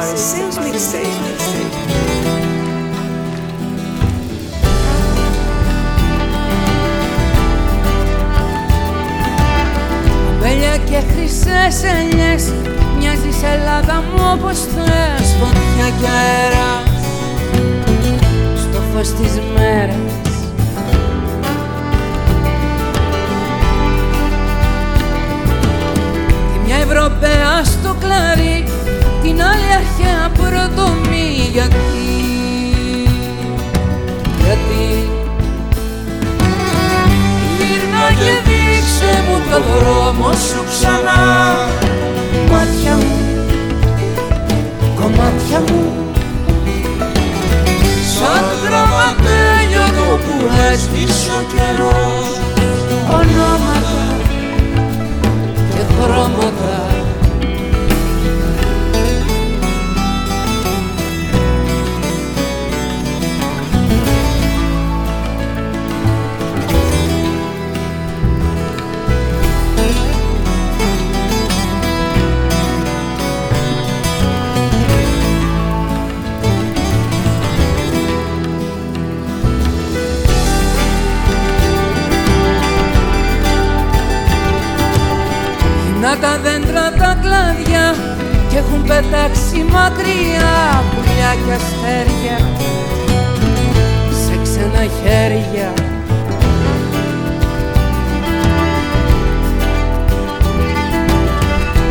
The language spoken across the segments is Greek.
of Paris Sales Mixtape. Αμπέλια και χρυσές ελιές Μοιάζεις Ελλάδα μου όπως θες Φωτιά και αέρας Στο φως της μέρας Και μια Ευρωπαία στο κλαρί Την άλλη αρχαία προδομή Γιατί Γιατί Γύρνα και δείξε μου το δρόμο σου ξανά. Μάτια μου, κομμάτια μου Σαν γραμματέλιο που έστησε ο καιρός. Ονόματα και χρώματα τα δέντρα τα κλάδια και έχουν πετάξει μακριά πουλιά και αστέρια. Σε ξένα χέρια.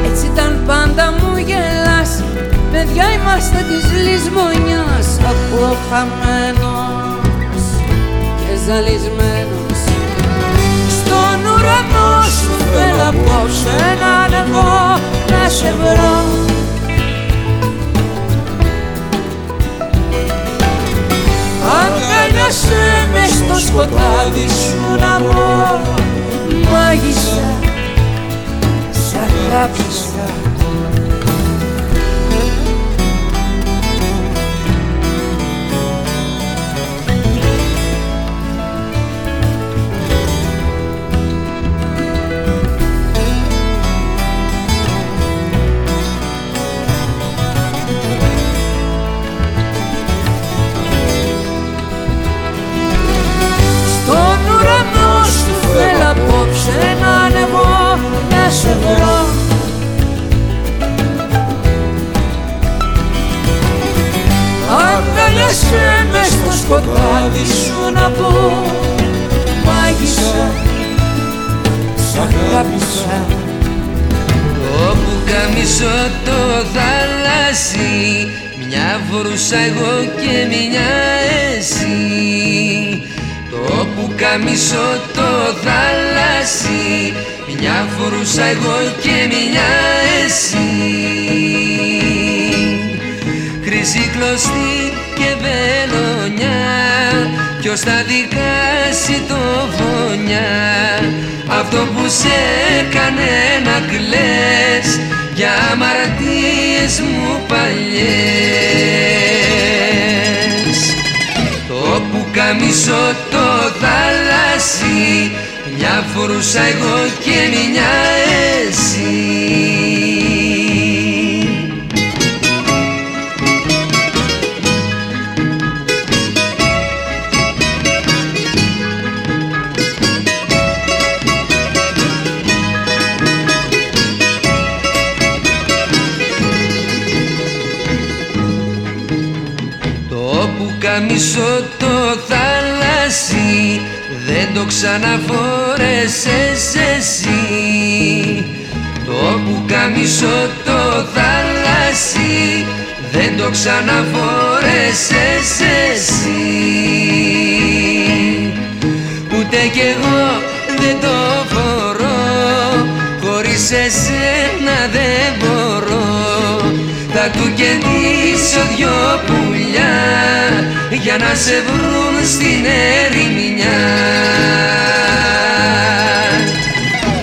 Έτσι ήταν πάντα μου γελάς. Παιδιά είμαστε της λησμονιάς. Ακούω χαμένος και ζαλισμένος θέλω απόψε να ανεβώ να σε βρω. Αγκαλιάσέ μες στο σκοτάδι σου να πω Μάγισσα, σ' αγάπησα σκοτάδι σου να πω Μάγισσα, σ' αγάπησα. Το πουκαμισό το θαλάσσι Μια φορούσα εγώ και μια εσύ. Το πουκαμισό το θαλάσσι Μια φορούσα εγώ και μια εσύ Χρυσή κλωστή και βελονιά Ποιος θα δικάσει το φωνιά Αυτό που σε έκανε να κλαις Για αμαρτίες μου παλιές. Το πουκαμισό το θαλάσσι Μια φορούσα εγώ και μια εσύ ξαναφόρεσες εσύ. Το πουκαμισό το θαλάσσι δεν το ξαναφόρεσες εσύ. Ούτε κι εγώ δεν το φορώ Χωρίς εσένα δεν μπορώ Θα του κεντήσω δυο πουλιά Για να σε βρουν στην ερημιά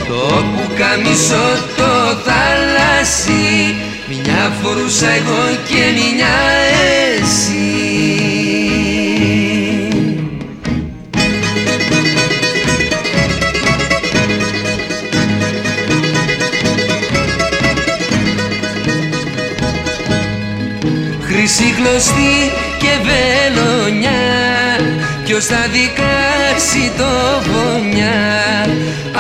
Το πουκαμισό το θαλάσσι Μια φορούσα εγώ και μια εσύ ξύκλωστη και βελονιά. Ποιος θα δικάσει το βομιά;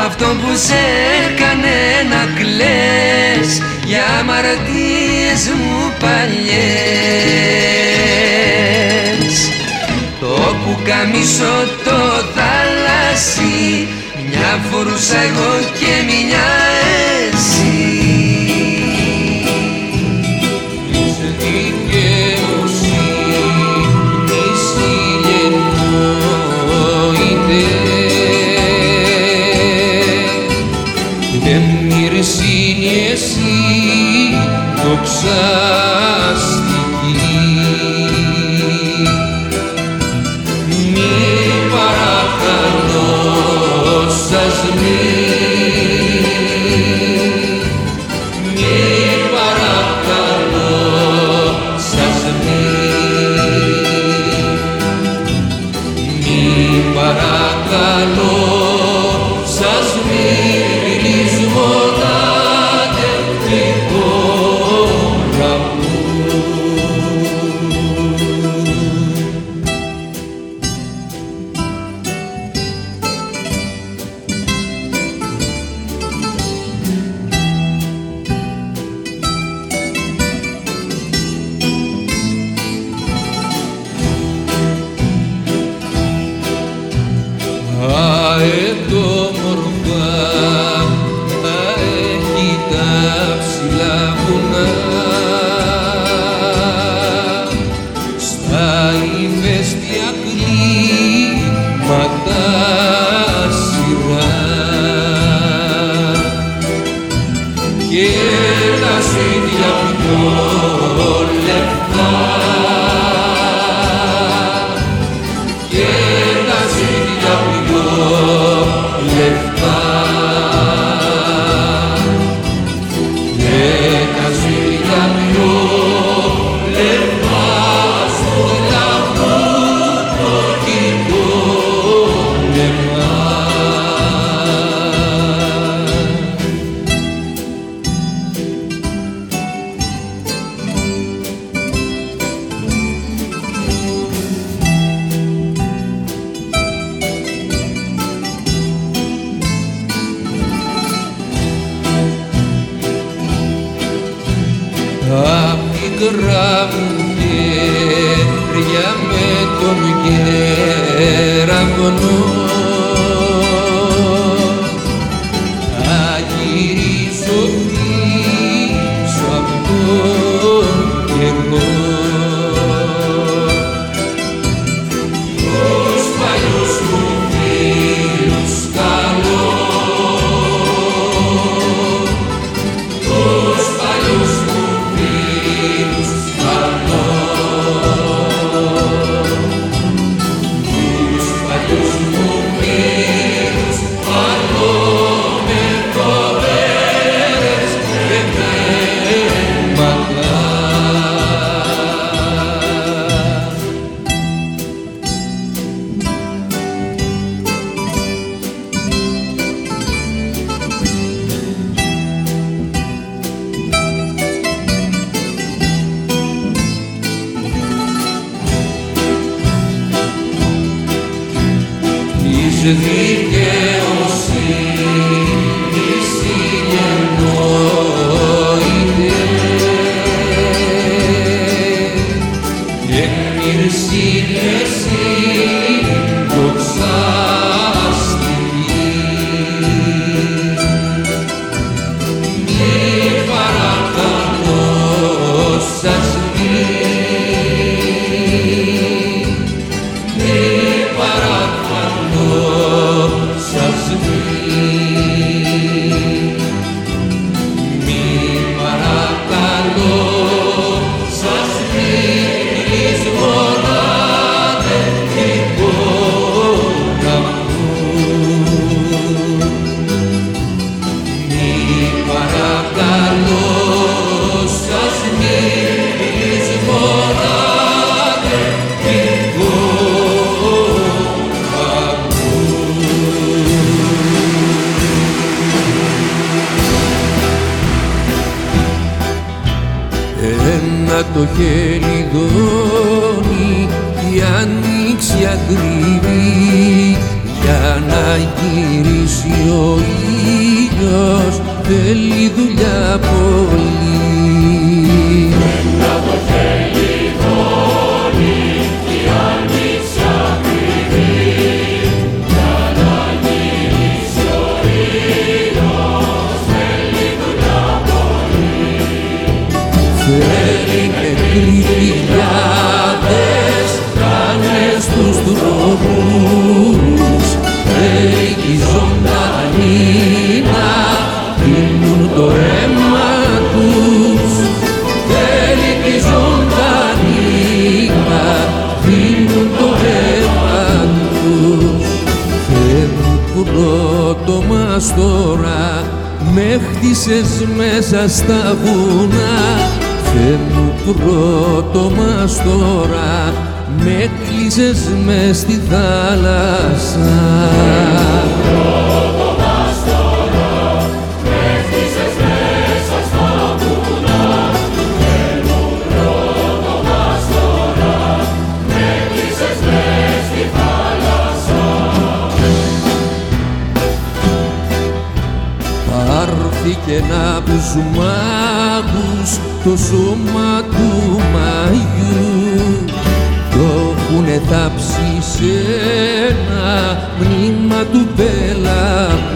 Αυτό που σε έκανε να κλαις Για αμαρτίες μου παλιές. Το πουκαμισό το θάλασσι Μια φορούσα εγώ και μια με κλείσες μες στη θάλασσα. Και να τους μάγους το σώμα του Μαγιού. το έχουνε τάψει σε ένα μνήμα του πέλαγου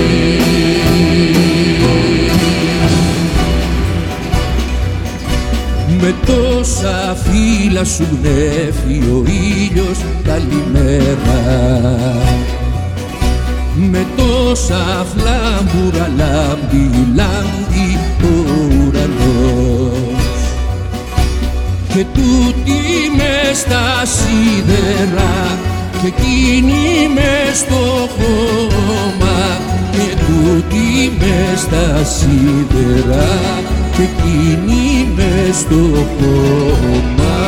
τόσα φύλλα σου γνέφει ο ήλιος καλημέρα. Με τόσα φλάμπουρα λάμπει, λάμπει ο ουρανός. Και τούτη μες στα σίδερα και εκείνη μες στο χώμα και τούτη μες στα σίδερα και εκείνη μες στο κόμμα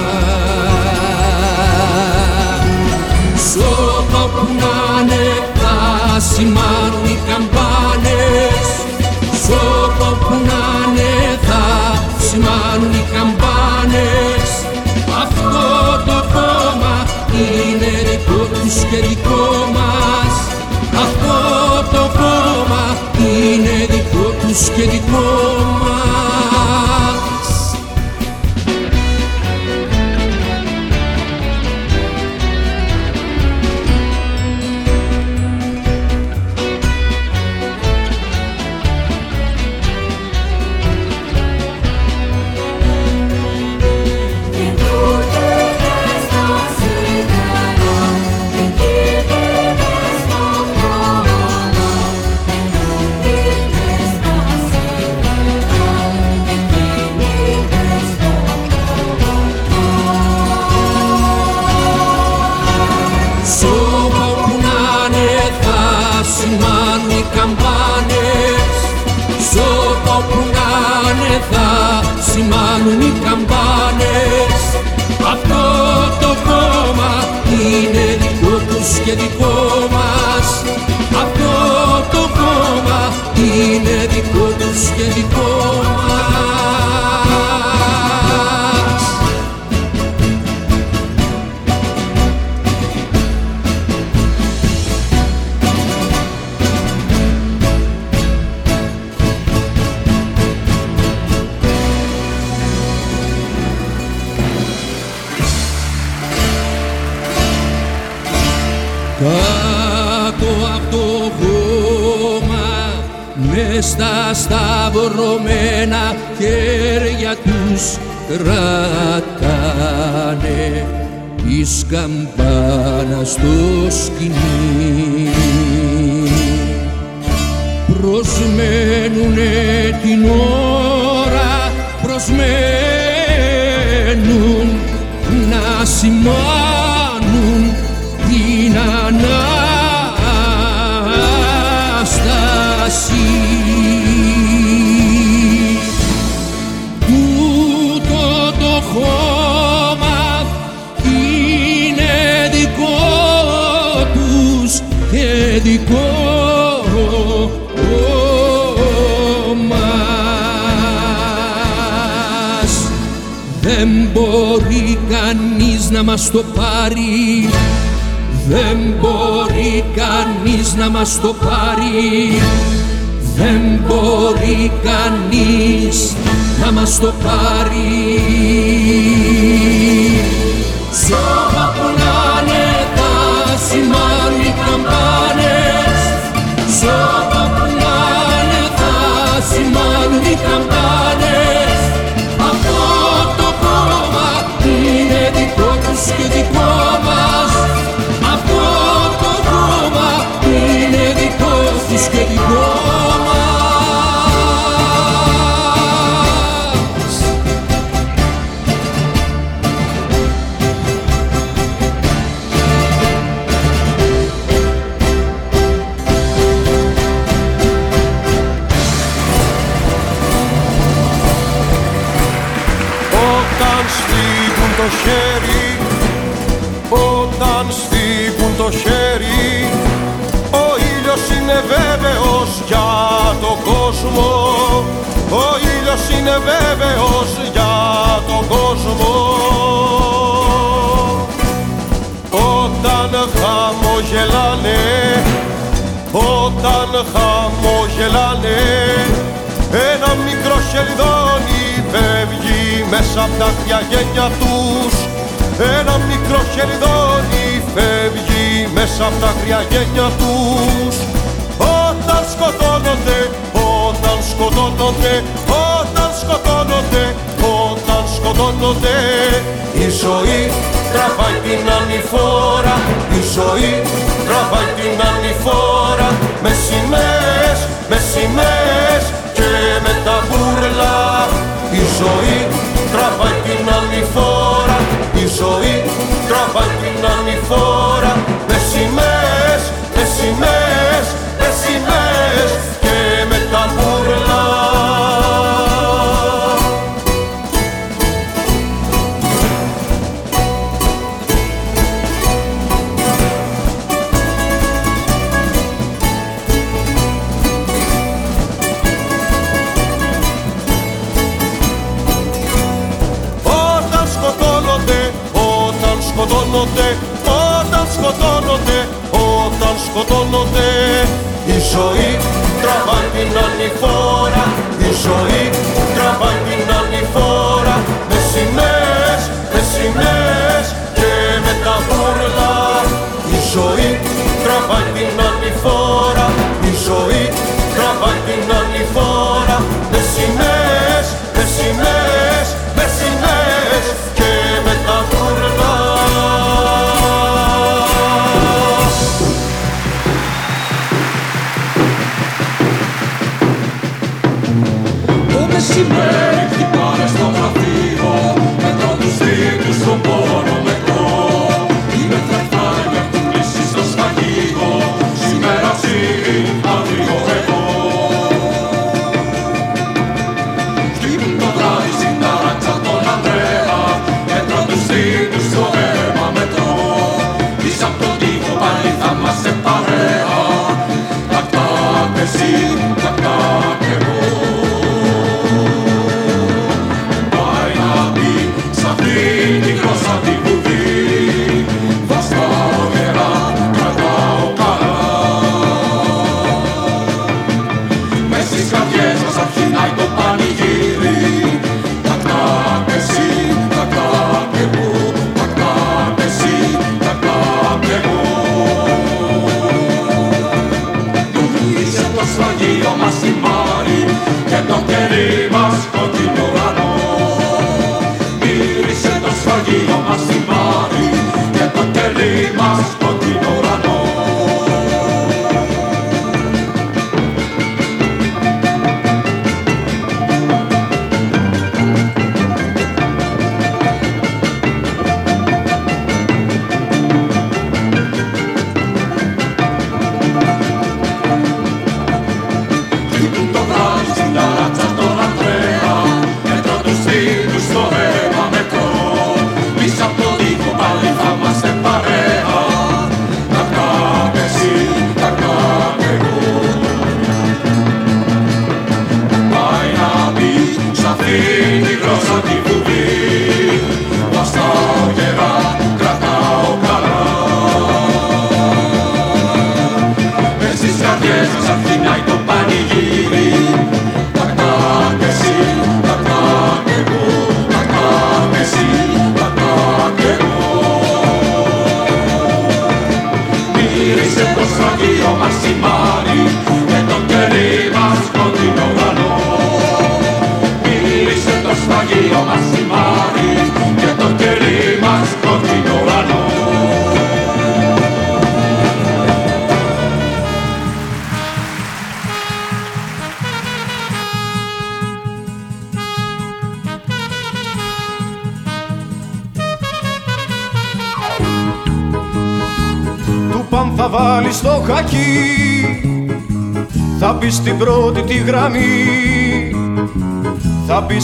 Σώμα που να'ναι θα σημάνουν οι καμπάνες. Σώμα που να'ναι θα σημάνουν οι καμπάνες. Αυτό το κόμμα είναι δικό τους και δικό μας. Αυτό το κόμμα είναι δικό τους και δικό μας σημάνουν οι καμπάνες. Αυτό το κόμμα είναι δικό τους και δικό μας. Αυτό το κόμμα είναι δικό κρατάνε της καμπάνας το σκηνή προσμένουνε την ώρα προσμένουν να σημάνουν να μας το πάρει. Δεν μπορεί κανείς να μας το πάρει. Δεν μπορεί κανείς να μας το πάρει. Σ' όπα πουλάνε τα σημάνι καμπάνες. Σ' όπα τα σημάνι καμπάνες. άγρια γένια τους όταν σκοτώνονται, όταν σκοτώνονται, όταν σκοτώνονται, όταν σκοτώνονται η ζωή τραβάει την ανηφόρα, η ζωή τραβάει την ανηφόρα. Με σημαίες, με σημαίες και με τα μπουρλά η ζωή τραβάει την ανηφόρα, η ζωή τραβάει την ανηφόρα.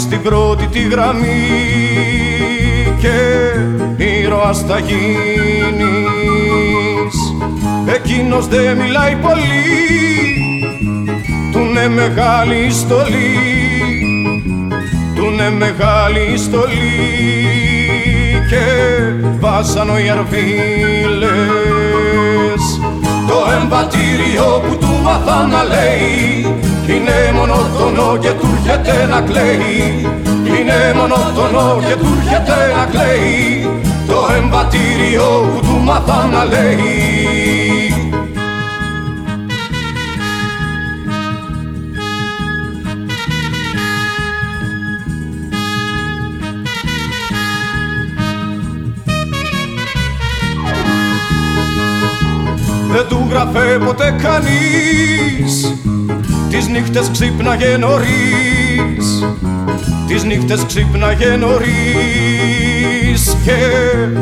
Στην πρώτη τη γραμμή και ήρωας θα γίνεις. Εκείνος δεν μιλάει πολύ του είναι μεγάλη στολή του είναι μεγάλη στολή. Και βάσανο οι αρβίλες το εμβατήριο που του μάθα να λέει είναι μονότονο και του έρχεται να κλαίει. Είναι μονότονο και του έρχεται να κλαίει. Το εμβατήριο που του μάθα να λέει. Δεν του γραφέ ποτέ κανείς Τις νύχτες ξύπναγε νωρίς. Τις νύχτες ξύπναγε νωρίς Και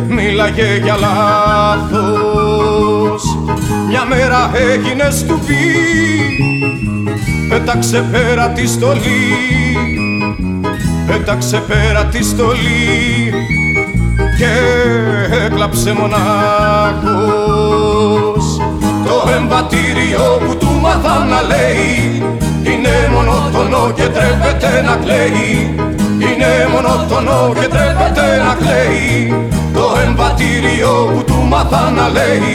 μίλαγε για λάθος. Μια μέρα έγινε στουπί Πέταξε πέρα τη στολή. Πέταξε πέρα τη στολή Και έκλαψε μονάχος. Το εμβατήριο που του μάθα να λέει. Είναι μονότονο και τρέπεται να κλαίει. Είναι μονότονο και τρέπεται να κλαίει. Το εμβατήριο που του μάθα να λέει.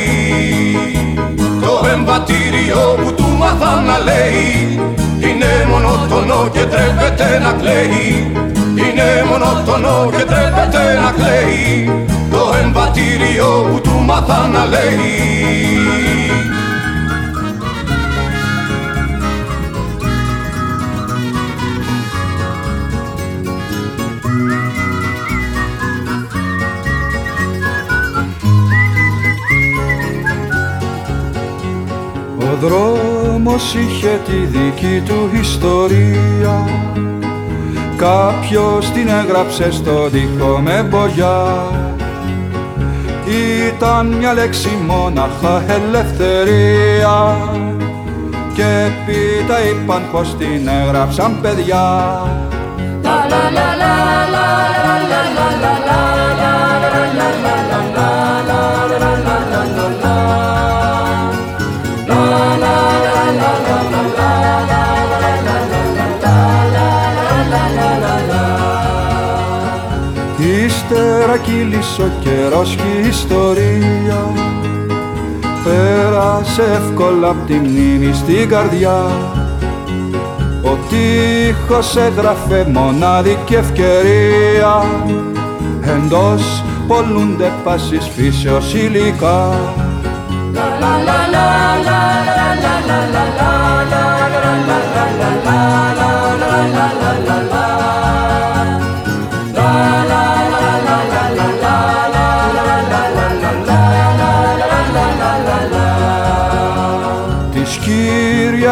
Το εμβατήριο που του μάθα να λέει. Είναι μονότονο και τρέπεται να κλαίει. Είναι μονότονο και τρέπεται να κλαίει. Το εμβατήριο που του μάθα να λέει δρόμος είχε τη δική του ιστορία. Κάποιος την έγραψε στο τοίχο με μπογιά. Ήταν μια λέξη μόναχα ελευθερία. Και έπειτα είπαν πως την έγραψαν παιδιά. Ύστερα ο καιρός και η ιστορία. Πέρασε εύκολα απ' τη μνήμη στην καρδιά. Ο τείχος έγραφε μονάδικη ευκαιρία. Εντός πολλούνται πάσης φύσεως υλικά. Τις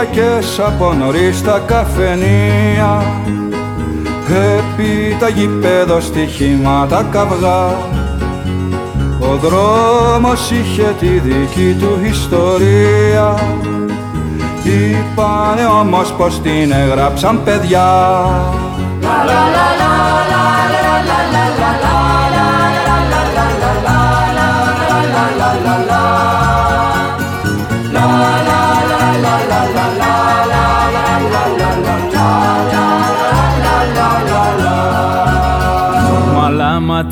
Κυριακές από νωρίς τα καφενεία. Επί τα γηπέδο στοιχήματα καυγά. Ο δρόμος είχε τη δική του ιστορία. Είπανε όμως πως την έγραψαν παιδιά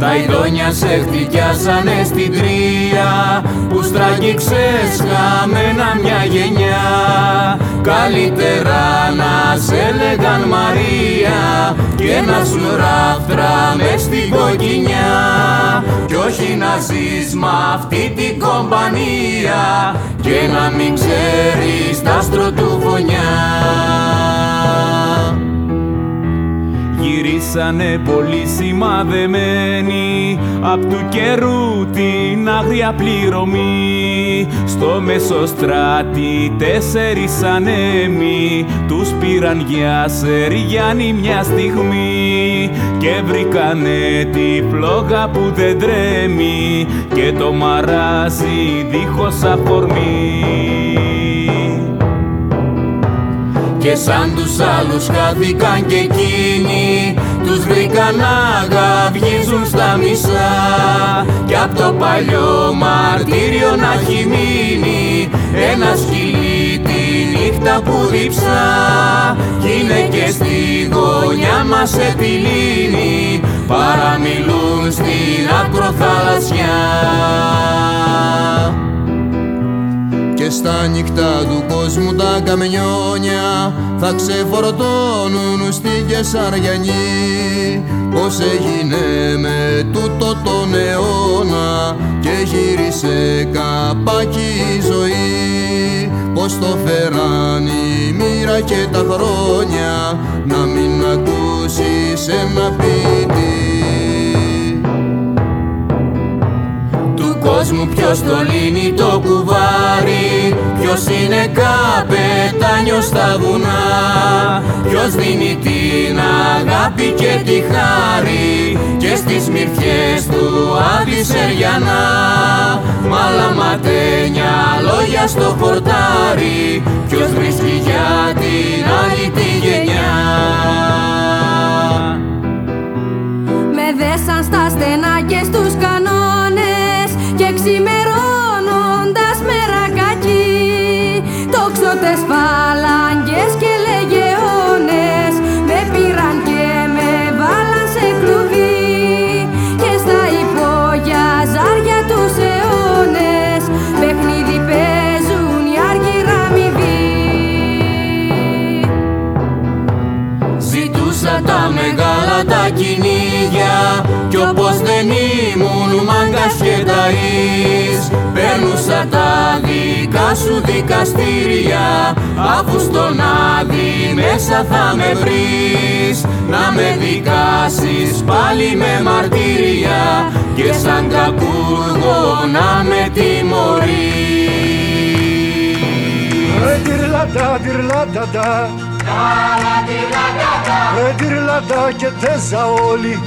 Τα ειδόνια σε χτυπιάσανε στην τρία Που στραγγίξες χαμένα μια γενιά. Καλύτερα να σε λέγαν Μαρία Και να σου ράφτρα μες στην κοκκινιά. Κι όχι να ζεις μ' αυτή την κομπανία Και να μην ξέρεις τα στρωτουφωνιά Γυρίσανε πολύ σημαδεμένοι. Απ' του καιρού την άγρια πληρωμή. Στο μεσοστράτη τέσσερις ανέμοι Τους πήραν για Σεριάννη μια στιγμή. Και βρήκανε τη φλόγα που δεν τρέμει. Και το μαράζι δίχως αφορμή και σαν τους άλλους χάθηκαν και εκείνοι Τους βρήκαν να γαυγίζουν στα μισά. Κι απ' το παλιό μαρτύριο να έχει μείνει Ένα σκυλί τη νύχτα που διψά. Κι είναι και στη γωνιά μας επιλύνει Παραμιλούν στην ακροθαλασσιά και στα νύχτα του κόσμου τα καμιόνια θα ξεφορτώνουν στη Κεσαριανή πως έγινε με τούτο τον αιώνα και γύρισε καπάκι η ζωή. Πως το φέραν η μοίρα και τα χρόνια να μην ακούσεις ένα πίτι κόσμου ποιος το λύνει το κουβάρι. Ποιος είναι καπετάνιος στα βουνά. Ποιος δίνει την αγάπη και τη χάρη Και στις μυρφιές του Αντισεριανά Μ' άλλα ματένια λόγια στο χορτάρι. Ποιος βρίσκει για την άλλη τη γενιά κι όπως δεν ήμουν μάγκας και ταΐς Παίρνουσα τα δικά σου δικαστήρια Αφού στον άδει μέσα θα με βρεις. Να με δικάσεις πάλι με μαρτύρια Και σαν κακούργο να με τιμωρείς. Ρε τυρλαντά, τυρλαντά, Ρε τυρλαντά και τέζα όλοι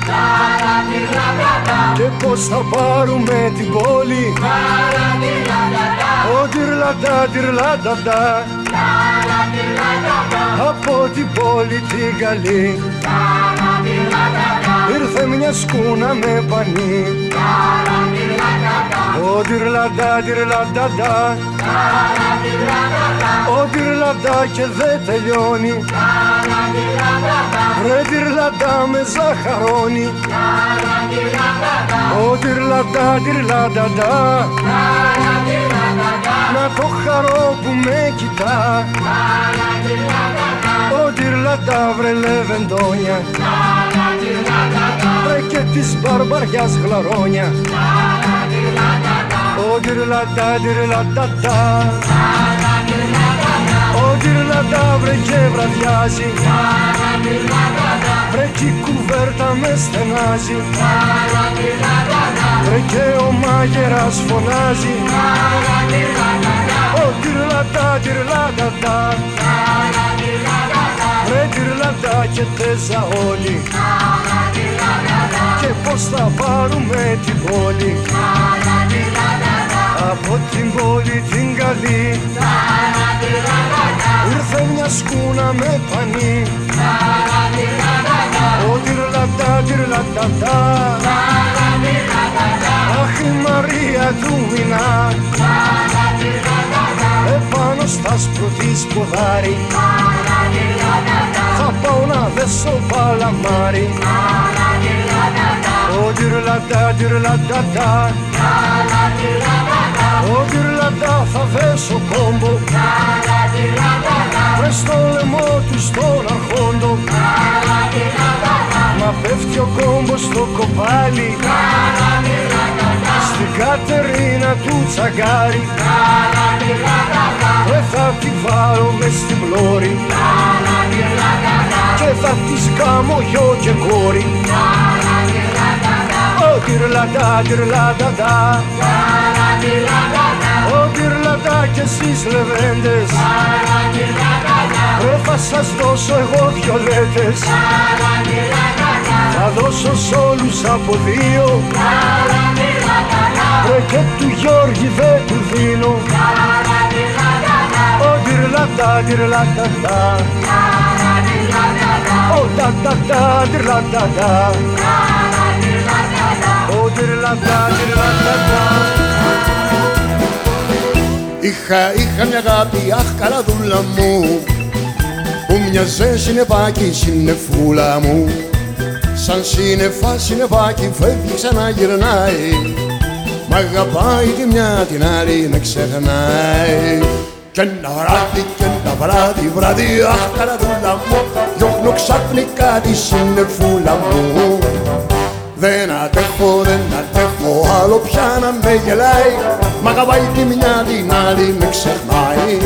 Και πως θα πάρουμε την πόλη. Ο τυρλαντά, τυρλαντά Από την πόλη την καλή Ήρθε μια σκούνα με πανί. Ο τυρλαντά, τυρλαντά Ο τυρλαντά και δεν τελειώνει. Ρε τυρλαντά με ζαχαρώνει. Ο τυρλαντά, τυρλαντά Να το χαρώ που με κοιτά. Ο τυρλαντά βρε λεβεντόνια Βρε και της μπαρμπαριάς γλαρόνια. Ο τυρλαντά, τυρλαντά Ο τυρλαντά βρε και βραδιάζει. Βρε κι η κουβέρτα με στενάζει. Βρε και ο μάγερας φωνάζει. Ο τυρλαντά, τυρλαντά Βρε τυρλαντά και τέζα όλοι. Και πως θα πάρουμε την πόλη. Από την πόλη την καλή. Ήρθε μια σκούνα με πανί. Ο τυρλαντά, τυρλαντά Αχ η Μαρία του μηνά Επάνω στα σπρωτής ποδάρι Θα πάω να δέσω παλαμάρι. Ο τυρλατά, τυρλατά Ο τυρλατά θα δέσω κόμπο. Μες στο λαιμό του στον αρχόντο Μα πέφτει ο κόμπος στο κοπάλι. Στην Κατερίνα του τσαγκάρι Δεν θα τη βάλω μες στην πλώρη. Και θα της κάνω γιο και κόρη Ω τυρλατά, τυρλατά Ω τυρλατά κι εσείς λεβέντες. Ρε θα σας δώσω εγώ δυο λέτες Θα δώσω σ' όλους από δύο. Ρε και του Γιώργη δεν του δίνω. Ω τυρλατά, τυρλατά Ω τα τα τα τυρλατά Ω τυρλατά, τυρλατά Είχα, είχα μια αγάπη, αχ καραδούλα μου που μοιάζε συννεφάκι, συννεφούλα μου. Σαν σύννεφα, συννεφάκι φεύγει ξαναγυρνάει μ' αγαπάει τη μια την άλλη με ξεχνάει. Κι ένα βράδυ, κι ένα βράδυ, βράδυ, αχ καραδούλα μου διώχνω ξαφνικά τη συννεφούλα μου δεν αντέχω, δεν αντέχω άλλο πια να με γελάει. Μ' αγαπάει τη μια την άλλη με ξεχνάει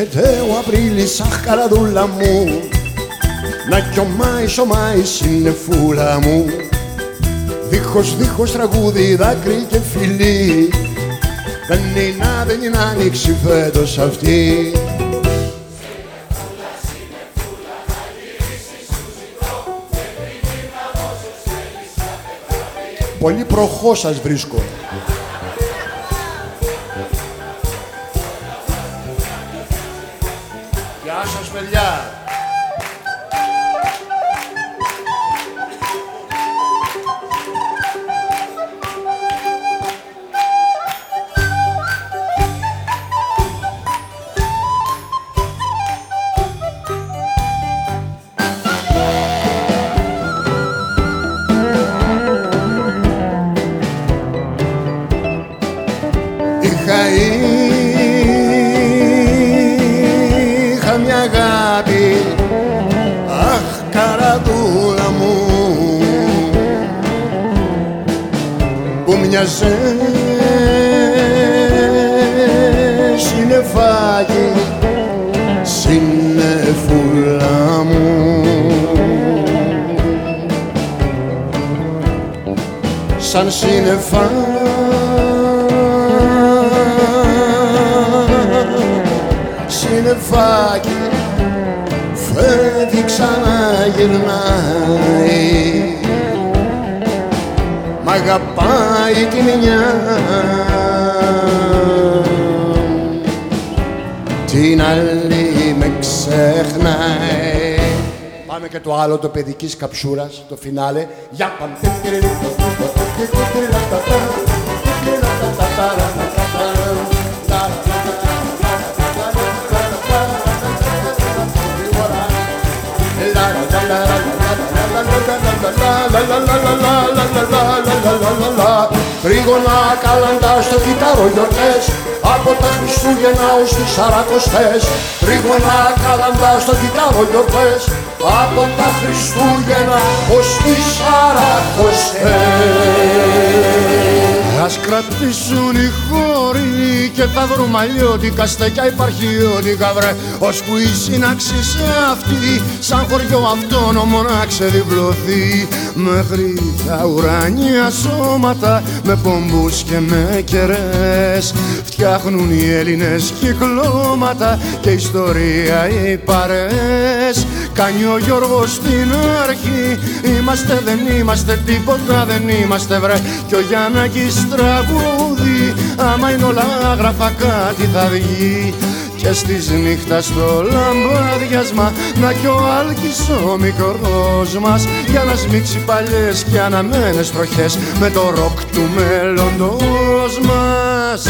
έρχεται ο Απρίλης, αχ καραδούλα μου. Να κι ο Μάης, ο Μάης είναι φούλα μου. Δίχως, δίχως τραγούδι, δάκρυ και φιλί Δεν είναι, δεν είναι άνοιξη φέτος αυτή. Πολύ προχώ σας βρίσκω. Άλλο το παιδικής καψούρας, το φινάλε. Για πάμε. Τρίγωνα καλαντά στο κυτάρο γιορτές από τα Χριστούγεννα ως τις Σαρακοστές Τρίγωνα καλαντά στο κυτάρο γιορτές. Από τα Χριστούγεννα ως τις Σαρακοστές Ας κρατήσουν οι χώροι και θα βρούμε αλλιώτικα στεκιά υπαρχιώτικα βρε Ώσπου η σύναξη σε αυτή. Σαν χωριό αυτόνομο να ξεδιπλωθεί. Μέχρι τα ουράνια σώματα με πομπούς και με κερές Φτιάχνουν οι Έλληνες κυκλώματα και ιστορία οι παρές Κάνει ο Γιώργος στην αρχή. Είμαστε δεν είμαστε τίποτα δεν είμαστε βρε. Κι ο Γιάννακης τραγούδι. Άμα είναι όλα γράφα κάτι θα βγει. Και στις νύχτας στο λαμπάδιασμα να κι ο Άλκης ο μικρός μας. Για να σμίξει παλιές και αναμένες τροχές με το ροκ του μέλλοντος μας.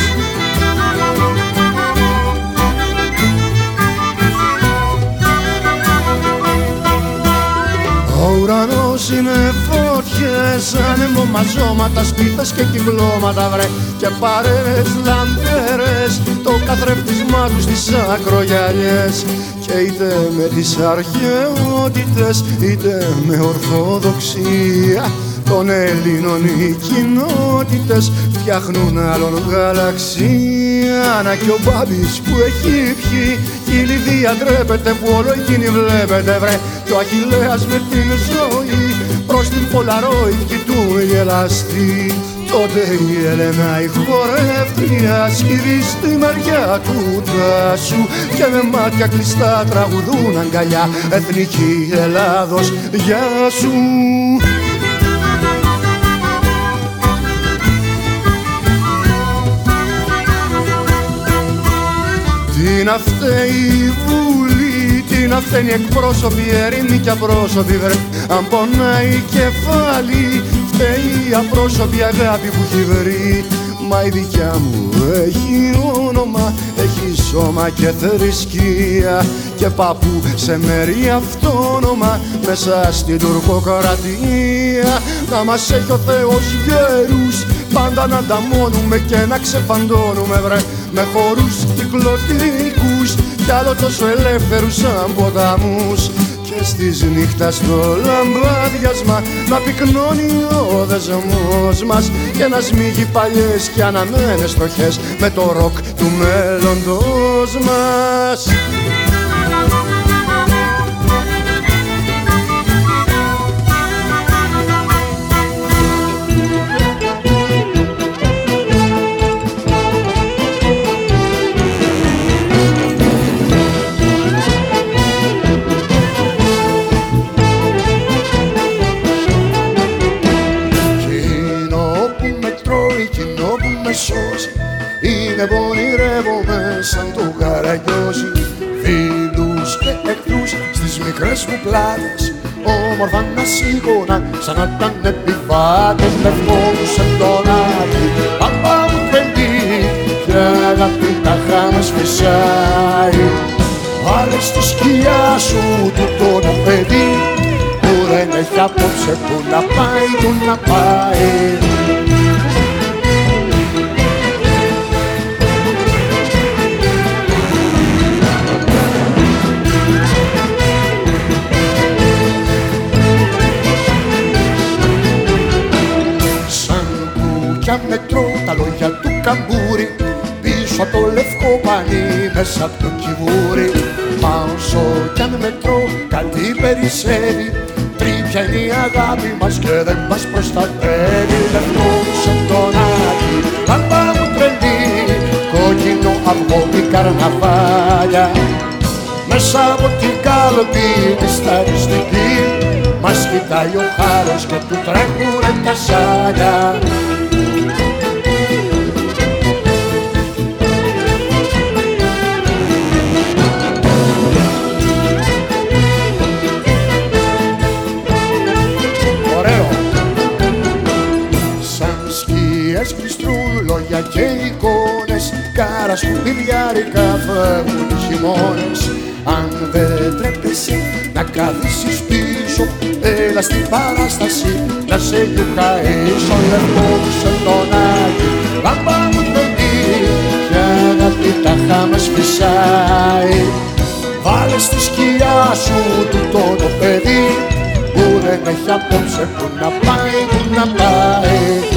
Ουρανός είναι φωτιές, άνεμο μαζώματα, σπίθες και κυκλώματα βρε. Και παρέες λαμπέρες, το καθρέφτισμά τους στις ακρογιαλιές. Και είτε με τις αρχαιότητες είτε με ορθοδοξία των Ελλήνων οι κοινότητες φτιάχνουν άλλον γαλαξία. Να κι ο Μπάμπης που έχει πιει κι η Λιδία ντρέπεται που όλο εκείνη βλέπετε βρε το Αχιλέας με την ζωή. Προς την Πολαρόικη του γελαστή Τότε η Έλενα η χορεύτρια σκυρί στη μεριά του τάσου και με μάτια κλειστά τραγουδούν αγκαλιά. Εθνική Ελλάδος γεια σου να φταίει η Βουλή, τι να φταίνει εκπρόσωποι, ερήμοι και απρόσωποι βρε. Αν πονάει η κεφάλι, φταίει η απρόσωπη αγάπη που έχει βρει. Μα η δικιά μου έχει όνομα, έχει σώμα και θρησκεία. Και παππού σε μέρη αυτόνομα μέσα στην τουρκοκρατία. Να μας έχει ο Θεός γέρους, πάντα να ανταμώνουμε και να ξεφαντώνουμε βρε Με χορούς κυκλωτικούς κι άλλο τόσο ελεύθερους σαν ποταμούς και στις νύχτας στο λαμπάδιασμα να πυκνώνει ο δεσμός μας και να σμίγει παλιές και αναμένες στοχές με το ροκ του μέλλοντος μας. Είναι που ονειρεύομαι σαν το καραγιόζι Φίλους και εχθρούς στις μικρές μου πλάτες Όμορφα να σίγουρα σαν να ήταν επιβάτες Με φόβους εντονάτη, παπά μου τρελή Και αγάπη τα χάμε σφυσάει. Βάλε στη σκιά σου τούτο το παιδί που δεν έχει απόψε που να πάει, που να πάει. Κουκιά μετρώ τα λόγια του καμπούρι. Πίσω από το λευκό πανί μέσα από το κυβούρι Μα όσο κι αν μετρώ κάτι περισσεύει. Τρίπια είναι η αγάπη μας και δεν μας προστατεύει Λευκός σαν τον Άκη, πάντα μου τρελή. Κόκκινο αυγό η καρναβάλια. Μέσα από την κάλοπη της σταριστική Μας κοιτάει ο χάρος και του τρέχουνε τα σάλια Κάρα σκουπιδιάρικα φεύγουν οι χειμώνες Αν δεν τρέπεσαι να καθίσεις πίσω Έλα στην παράσταση να σε γιουχαίσω Λευκό σε τον Άγιο Λάμπα μου παιδί και αγάπη τα χάμες σφυσάει Βάλε στη σκιά σου τούτο το παιδί που δεν έχει απόψε που να πάει, που να πάει.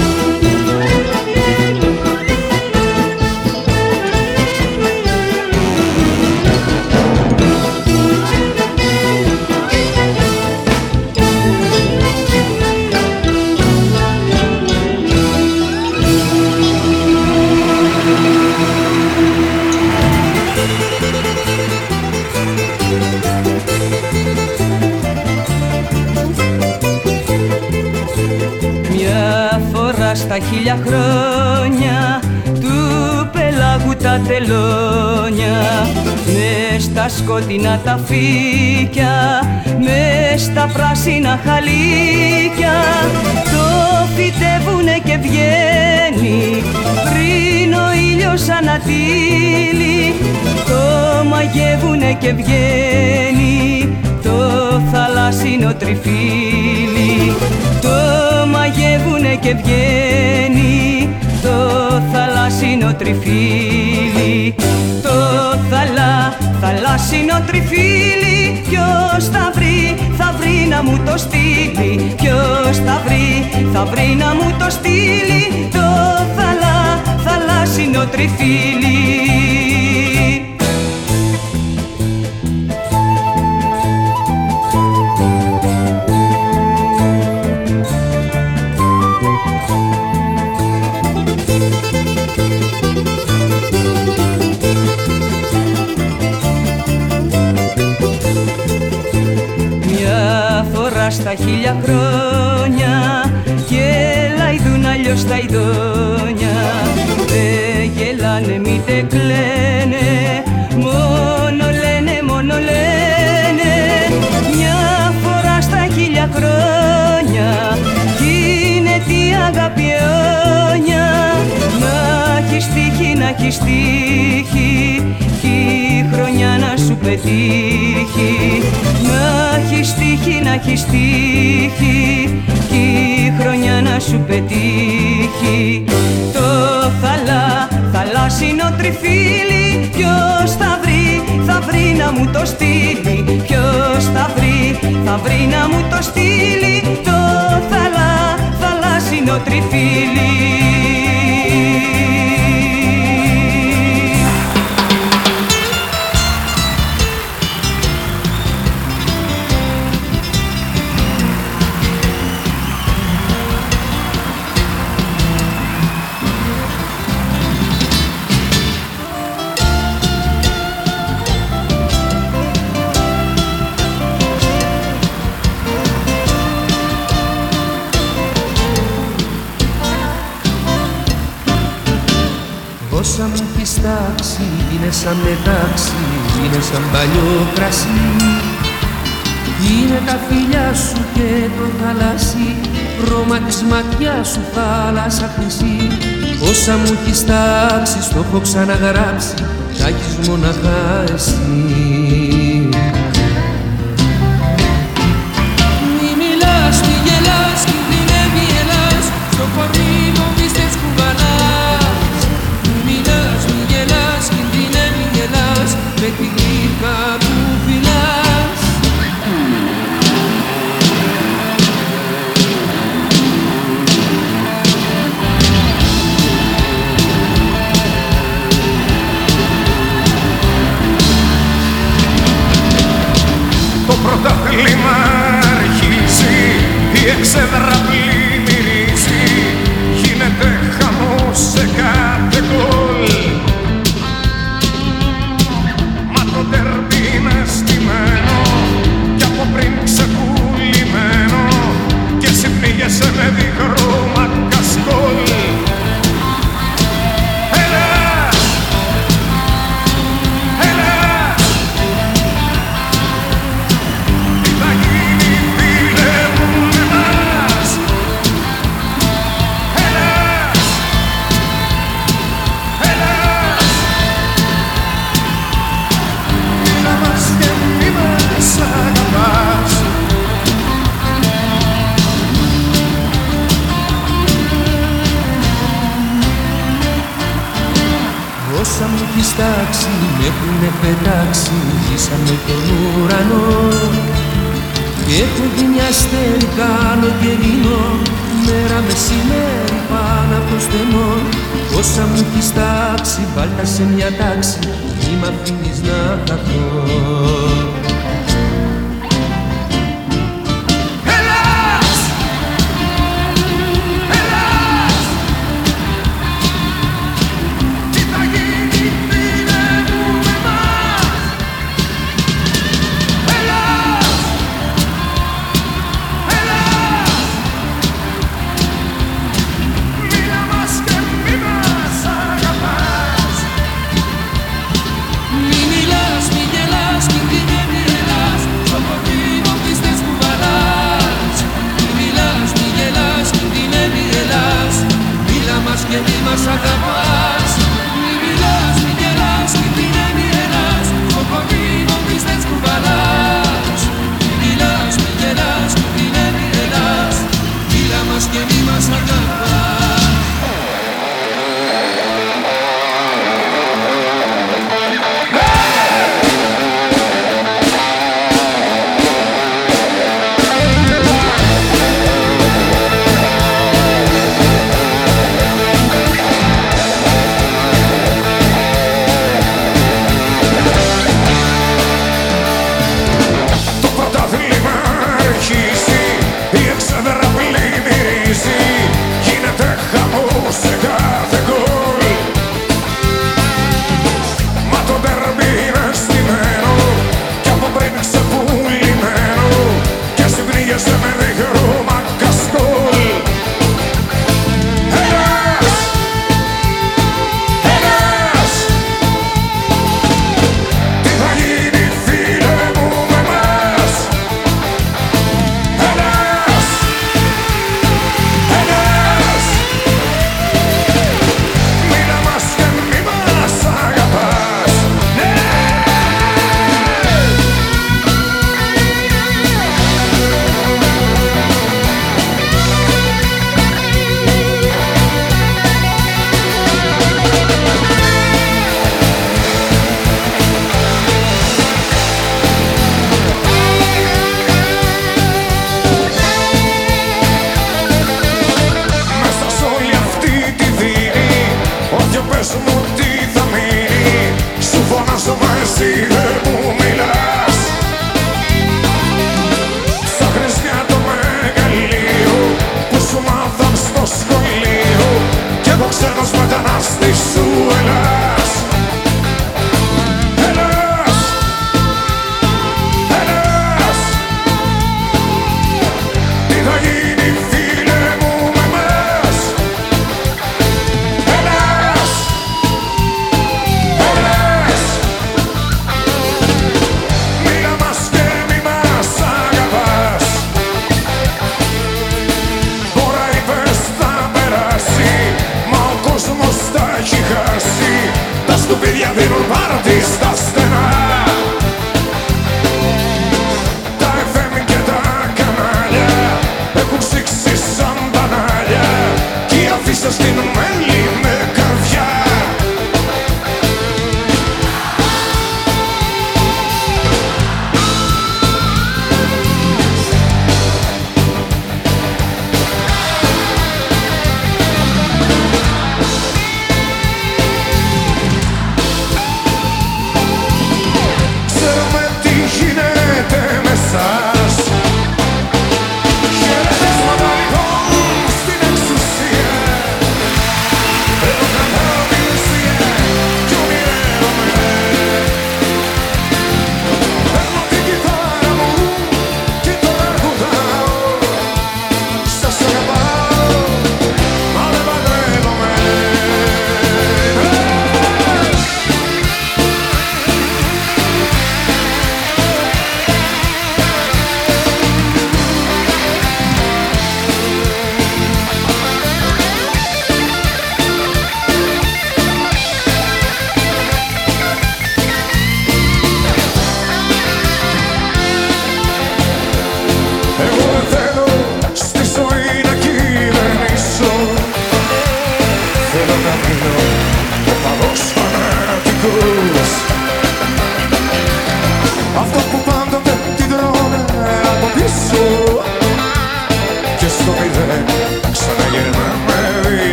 Χίλια χρόνια του πελάγου τα στα τελώνια. Μες στα σκοτεινά τα φύκια μες στα πράσινα χαλίκια. Το φυτεύουνε και βγαίνει πριν ο ήλιος ανατύλει το μαγεύουνε και βγαίνει το θαλάσσινο τριφύλι. Το μαγεύουνε και βγαίνει το θαλάσσινο τριφύλι. Το θαλά, θαλάσσινο τριφύλι ποιος θα βρει, θα βρει να μου το στείλει. Ποιος θα βρει, θα βρει να μου το στείλει το θαλά, θαλάσσινο τριφύλι στα χίλια χρόνια και λαϊδούν αλλιώς τα ειδόνια. Δεν γελάνε μήτε κλαίνε μόνο λένε, μόνο λένε. Μια φορά στα χίλια χρόνια κι είναι τι αγάπη αιώνια. Να έχεις τύχει, να έχεις τύχει σου πετύχει. Να έχεις τύχει, να έχεις τύχει κι η χρονιά να σου πετύχει. Το θαλά, θαλάσσινο τριφύλι ποιος θα βρει, θα βρει να μου το στείλει. Ποιος θα βρει, θα βρει να μου το στείλει. Το θαλά, θαλάσσινο τριφύλι σαν παλιό κρασί. Είναι τα φιλιά σου και το θαλάσσι χρώμα της ματιάς σου θάλασσα χρυσή. Όσα μου έχεις τάξει στο έχω ξαναγράψει τα έχεις μοναχά εσύ. Μη μιλάς, μη γελάς, κινδυνεύει η Ελλάς στο χωρί σε μια τάξη. Μη μ' αφήνεις να χαθώ.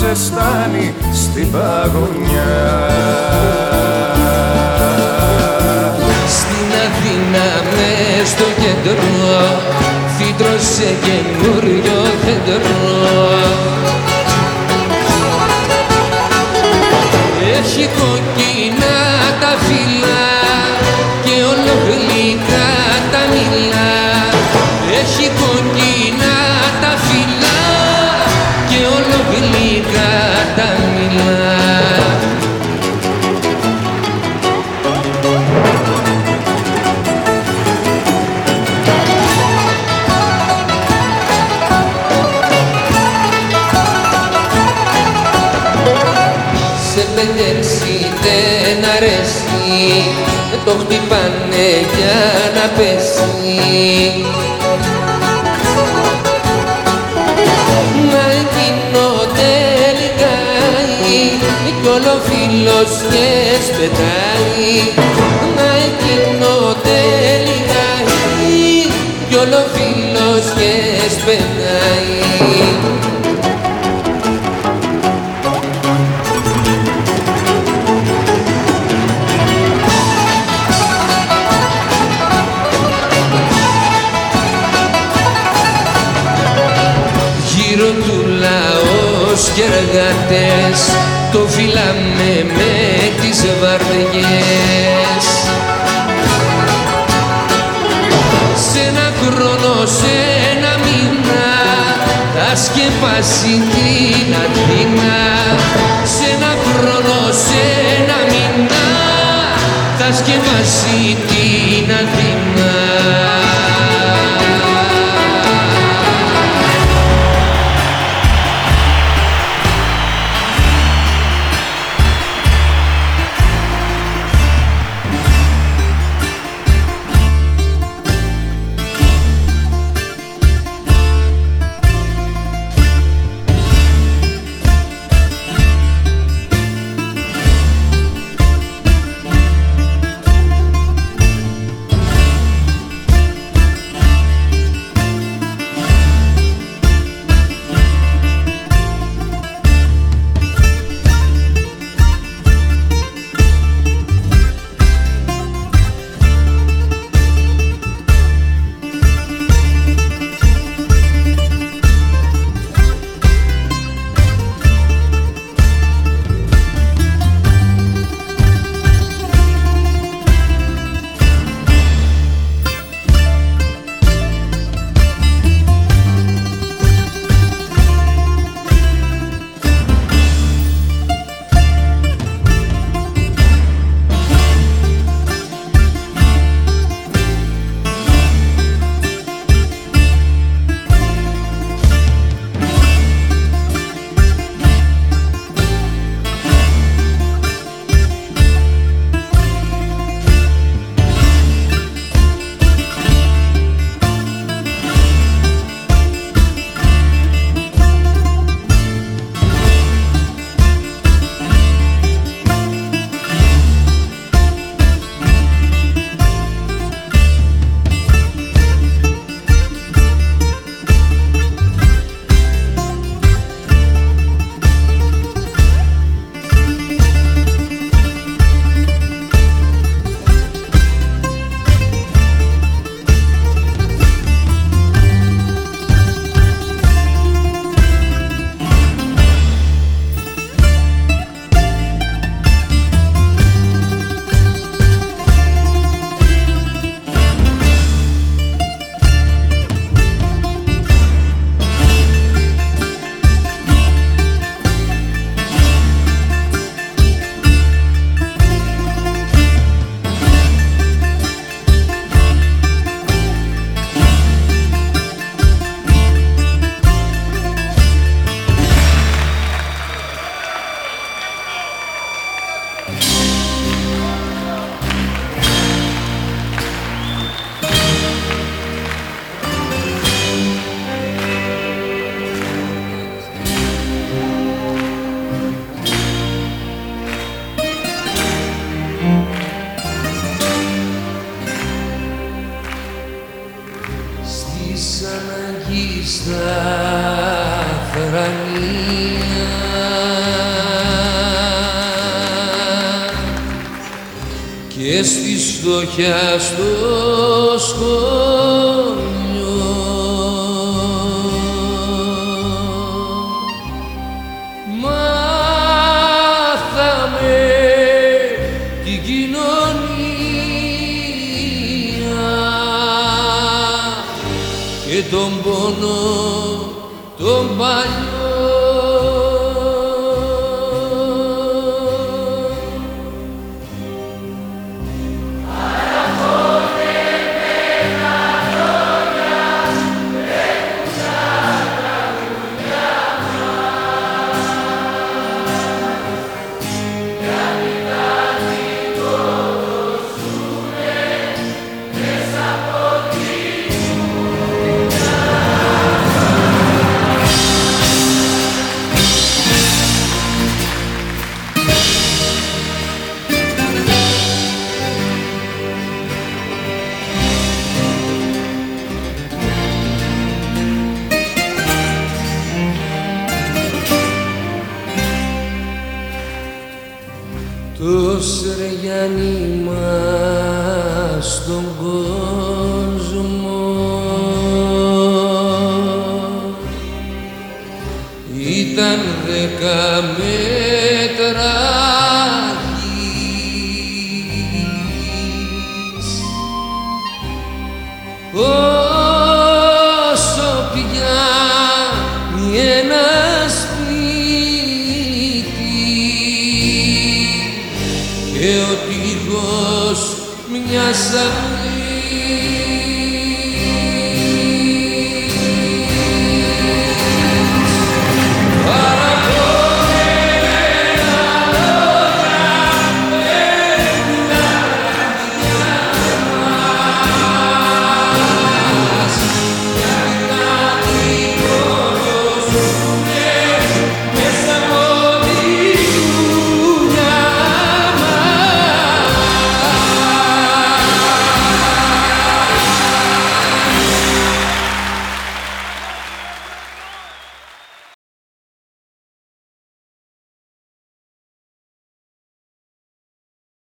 Ζεστάνει στην παγωνιά. Στην Αθήνα μες στο κέντρο φύτρωσε καινούριο δέντρο το χτυπάνε για να πέσει. Μα εκείνο τελικά κι όλο φίλος και σπετάει. Μα εκείνο τελικά κι όλο φίλος και σπετάει και εργάτες το φυλάμε με τις βαρδιές. Σ' ένα χρόνο, σε ένα μήνα θα σκεπάσει την Αθήνα. Σ' ένα χρόνο, σε ένα μήνα θα σκεπάσει την